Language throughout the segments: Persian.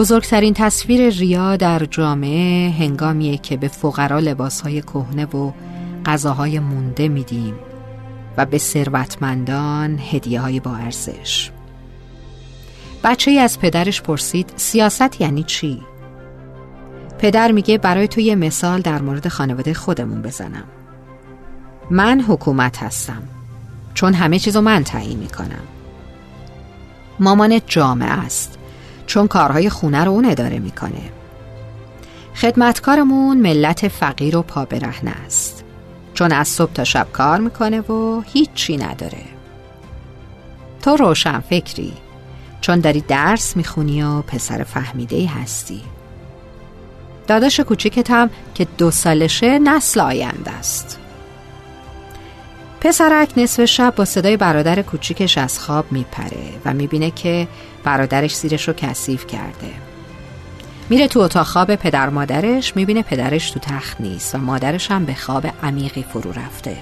بزرگترین تصویر ریا در جامعه هنگامیه که به فقرا لباسهای کهنه و غذاهای مونده میدیم و به ثروتمندان هدیه های با ارزش. بچه ای از پدرش پرسید سیاست یعنی چی؟ پدر میگه برای تو یه مثال در مورد خانواده خودمون بزنم. من حکومت هستم چون همه چیزو من تعیین می‌کنم. مامان جامعه است. چون کارهای خونه رو اون اداره می‌کنه. خدمتکارمون ملت فقیر و پابرهنه است. چون از صبح تا شب کار می‌کنه و هیچی نداره. تو روشن فکری چون داری درس می‌خونی و پسر فهمیده هستی. داداش کوچیکت هم که دو سالشه نسل آینده است. پسرک نصف شب با صدای برادر کوچیکش از خواب میپره و می‌بینه که برادرش زیرش رو کثیف کرده. میره تو اتاق خواب پدر مادرش می‌بینه پدرش تو تخت نیست و مادرش هم به خواب عمیقی فرو رفته.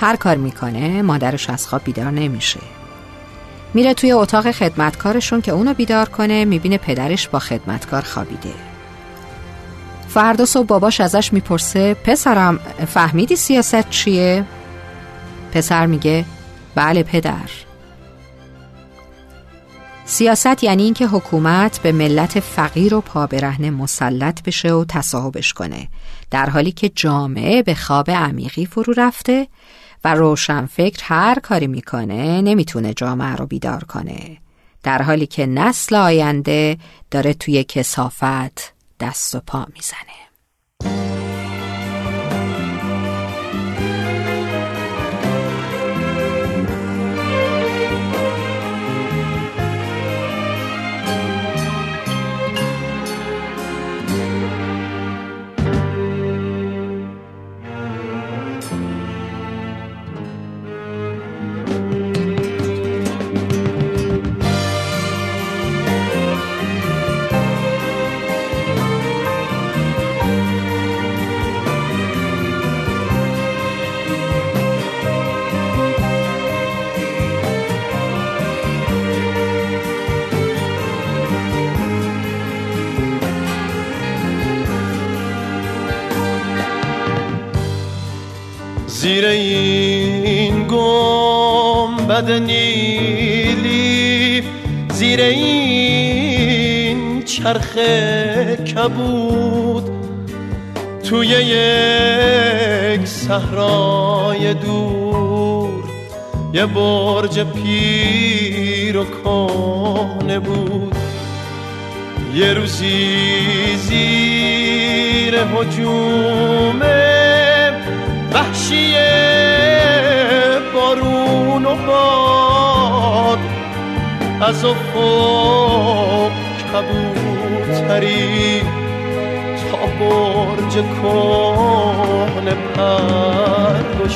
هر کار می‌کنه مادرش از خواب بیدار نمیشه. میره توی اتاق خدمتکارشون که اونو بیدار کنه می‌بینه پدرش با خدمتکار خوابیده. فردا صبح باباش ازش می‌پرسه پسرم فهمیدی سیاست چیه؟ پسر میگه بله پدر. سیاست یعنی اینکه حکومت به ملت فقیر و پابرهنه مسلط بشه و تصاحبش کنه در حالی که جامعه به خواب عمیقی فرو رفته و روشنفکر هر کاری می‌کنه نمی‌تونه جامعه رو بیدار کنه. در حالی که نسل آینده داره توی کسافت دست و پا می‌زنه. گنبد نیلی زیر این چرخ کبود. توی یک صحرای دور یه برج پیر و کهنه بود. یه روزی زیر حجومه وحشی و باد از افق کبوتری تا برج کهنه پر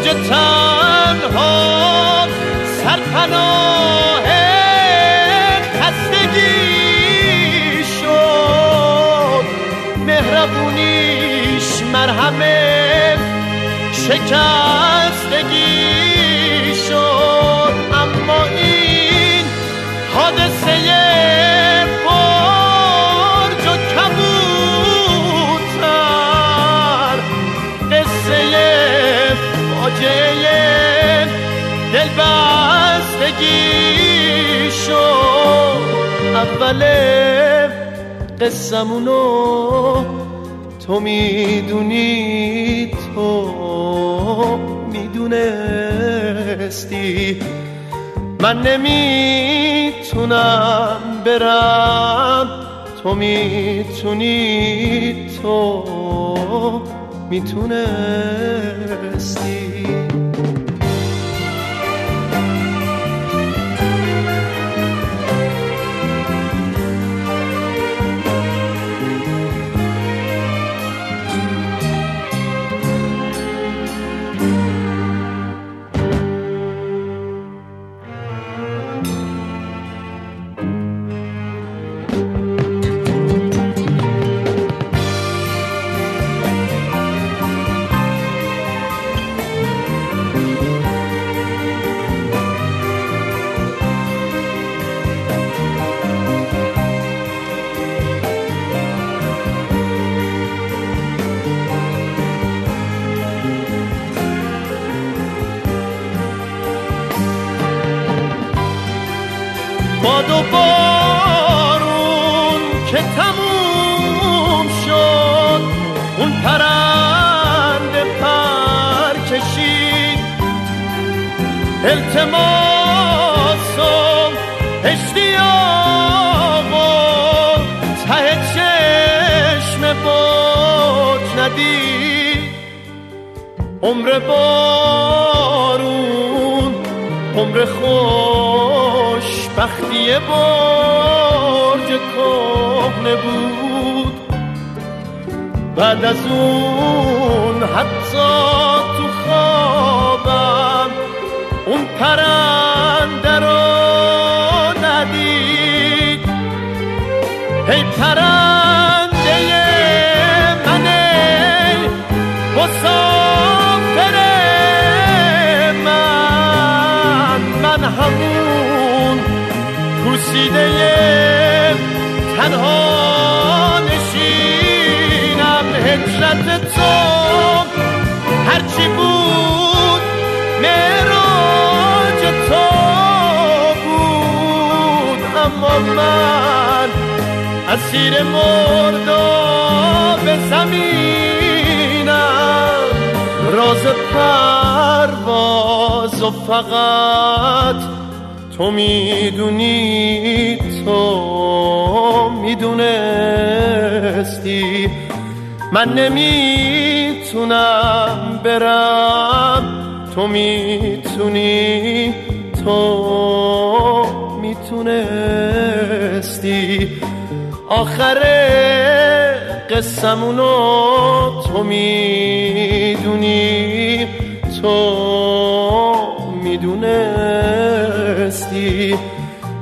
برج تنها سرپناه خستگی شد. مهربونیش مرهمه شکستگی اول قصمونو تو می‌دونی تو می‌دونستی. من نمی‌تونم برم تو می‌تونی تو می‌تونستی. باد و بارون که تموم شد اون پرنده پر کشید. التماسم اشتیاق و ته چشم بود ندید. عمر بارون عمر خوشبختی برج کهنه بود. بعد از اون حتی تو خوابم اون پرنده رو ندید. هی پرنده پوسیده تنها نشینم هجرت تو. هرچی بود معراج تو بود اما من اسیر مرداب زمینم. راز پرواز و فقط تو می‌دونی تو می‌دونستی. من نمی‌تونم برم. تو می‌تونی تو می‌تونستی. آخر قسمونو تو می‌دونی تو می‌دونستی.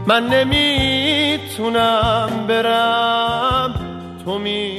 من نمی‌تونم برم. تو می‌تونی